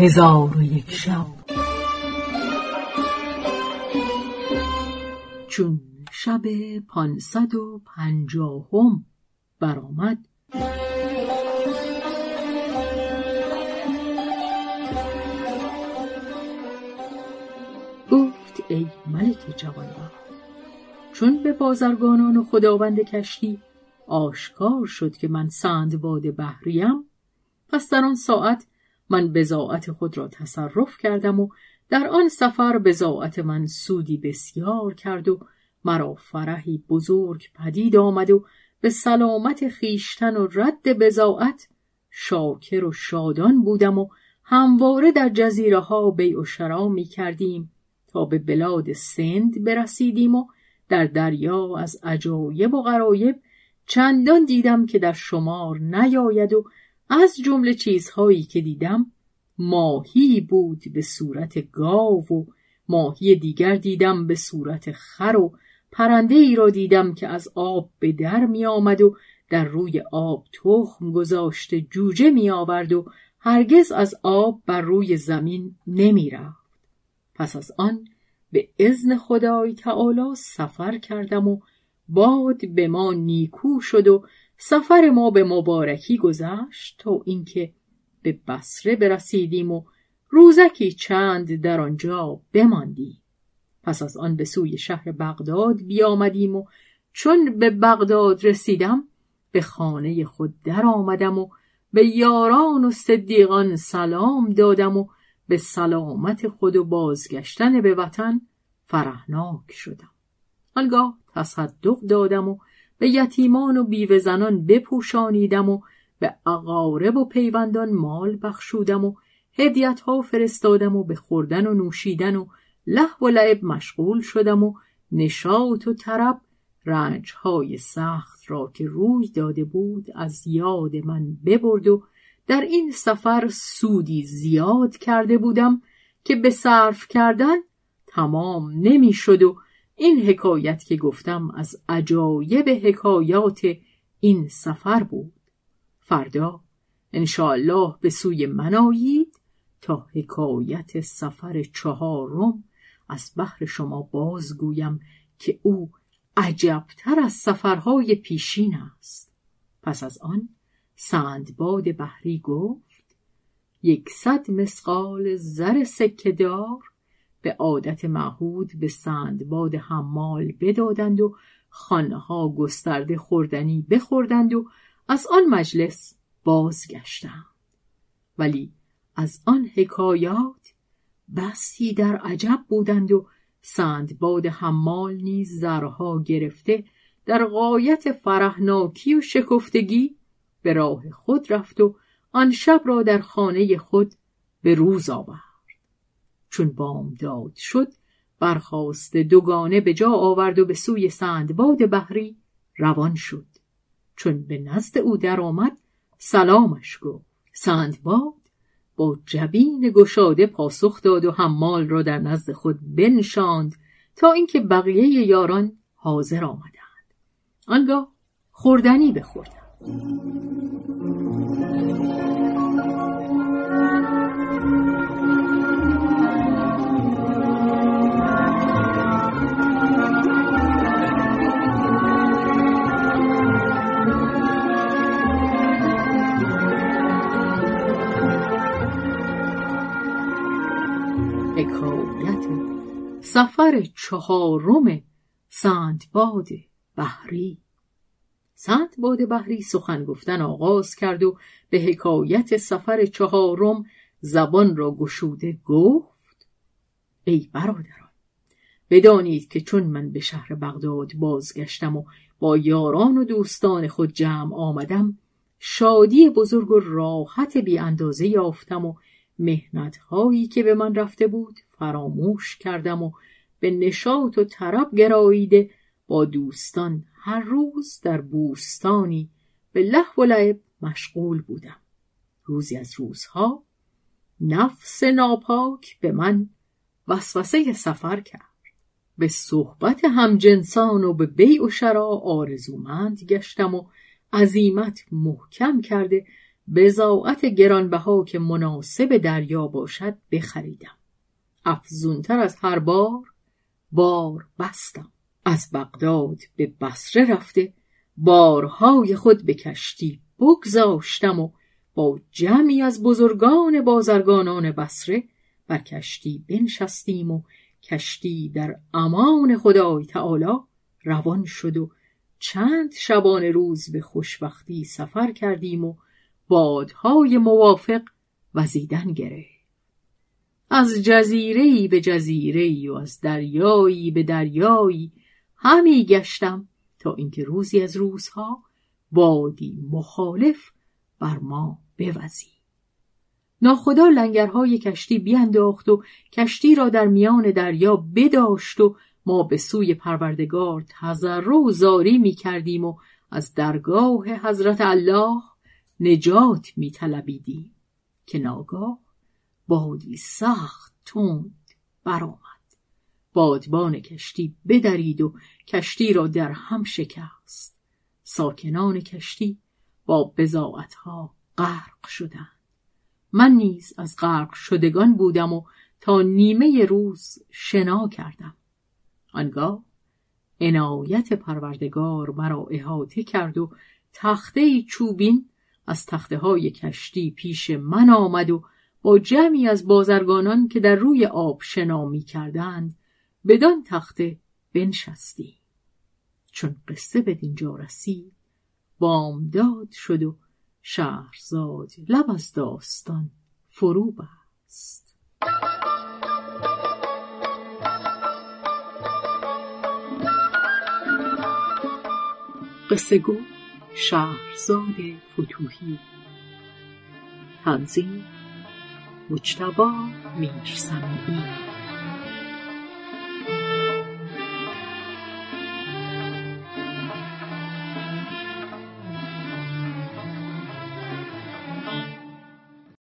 هزار و یک شب. چون شب پانصد و پنجاهم برآمد. گفت ای ملک جوانبخت چون به بازرگانان و خداوند کشتی آشکار شد که من سندباد بحریم پس در آن ساعت من بزاعت خود را تصرف کردم و در آن سفر بزاعت من سودی بسیار کرد و مرا فرحی بزرگ پدید آمد و به سلامت خیشتن و رد بزاعت شاکر و شادان بودم و همواره در جزیره ها بیع و شرا می کردیم تا به بلاد سند برسیدیم و در دریا از عجایب و غرایب چندان دیدم که در شمار نیاید و از جمله چیزهایی که دیدم ماهی بود به صورت گاو و ماهی دیگر دیدم به صورت خر و پرنده ای را دیدم که از آب به در می آمد و در روی آب تخم گذاشته جوجه می آورد و هرگز از آب بر روی زمین نمی رفت. پس از آن به ازن خدای تعالی سفر کردم و باد به ما نیکو شد و سفر ما به مبارکی گذشت تا اینکه به بسره برسیدیم و روزکی چند در آنجا بماندیم. پس از آن به سوی شهر بغداد بیامدیم و چون به بغداد رسیدم به خانه خود در آمدم و به یاران و صدیقان سلام دادم و به سلامت خود و بازگشتن به وطن فرحناک شدم. آنگاه تصدق دادم و به یتیمان و بیوه زنان بپوشانیدم و به اقارب و پیوندان مال بخشودم و هدیت ها فرستادم و به خوردن و نوشیدن و لحو و لعب مشغول شدم و نشاط و طرب رنج های سخت را که روی داده بود از یاد من ببرد و در این سفر سودی زیاد کرده بودم که به صرف کردن تمام نمی‌شد و این حکایت که گفتم از عجایب حکایات این سفر بود. فردا انشاءالله به سوی من آیید تا حکایت سفر چهارم از بحر شما بازگویم که او عجبتر از سفرهای پیشین است. پس از آن سندباد بحری گفت یکصد مسقال زر سکه دار به عادت معهود به سندباد حمال بدادند و خانها گسترده خوردنی بخوردند و از آن مجلس بازگشتند. ولی از آن حکایات بستی در عجب بودند و سندباد حمال نیز زرها گرفته در قایت فرحناکی و شکفتگی به راه خود رفت و آن شب را در خانه خود به روز آورد. چون بامداد شد برخواست دوگانه به جا آورد و به سوی سندباد بحری روان شد. چون به نزد او درآمد سلامش گفت. سندباد با جبین گشاده پاسخ داد و حمال را در نزد خود بنشاند تا اینکه بقیه یاران حاضر آمدند. آنگاه خوردنی بخوردند. حکایت سفر چهارم سندباد بحری. سندباد بحری سخن گفتن آغاز کرد و به حکایت سفر چهارم زبان را گشوده گفت ای برادران بدانید که چون من به شهر بغداد بازگشتم و با یاران و دوستان خود جمع آمدم شادی بزرگ و راحت بی اندازه یافتم و مهنت هایی که به من رفته بود فراموش کردم و به نشاط و طرب گراییده با دوستان. هر روز در بوستانی به لحو و لعب مشغول بودم. روزی از روزها نفس ناپاک به من وسوسه سفر کرد. به صحبت همجنسان و به بیع و شرا آرزومند گشتم و عزیمت محکم کرده بزاعت گرانبها که مناسب دریا باشد بخریدم. افزونتر از هر بار بار بستم. از بغداد به بصره رفته بارهای خود به کشتی بگذاشتم و با جمعی از بزرگان بازرگانان بسره بر کشتی بنشستیم و کشتی در امان خدای تعالی روان شد و چند شبانه روز به خوشبختی سفر کردیم و بادهای موافق وزیدن گرفت. از جزیره‌ای به جزیره‌ای و از دریایی به دریایی همی گشتم تا اینکه روزی از روزها بادی مخالف بر ما بوزی. ناخدا لنگرهای کشتی بیانداخت و کشتی را در میان دریا بداشت و ما به سوی پروردگار تضرع و زاری می کردیم و از درگاه حضرت الله نجات می طلبیدیم که ناگاه بادی سخت تند برآمد. بادبان کشتی بدرید و کشتی را در هم شکست. ساکنان کشتی با بزاعتها غرق شدند. من نیز از غرق شدگان بودم و تا نیمه روز شنا کردم. آنگاه عنایت پروردگار مرا احاطه کرد و تخته چوبین از تخته های کشتی پیش من آمد و با جمعی از بازرگانان که در روی آب شنا می کردند بدان تخته بنشستی. چون قصه به دینجا رسید بامداد شد و شهرزاد لب از داستان فرو بست. قصه گو شهرزاد فتوهی. تنظیم مجتبا میرسمی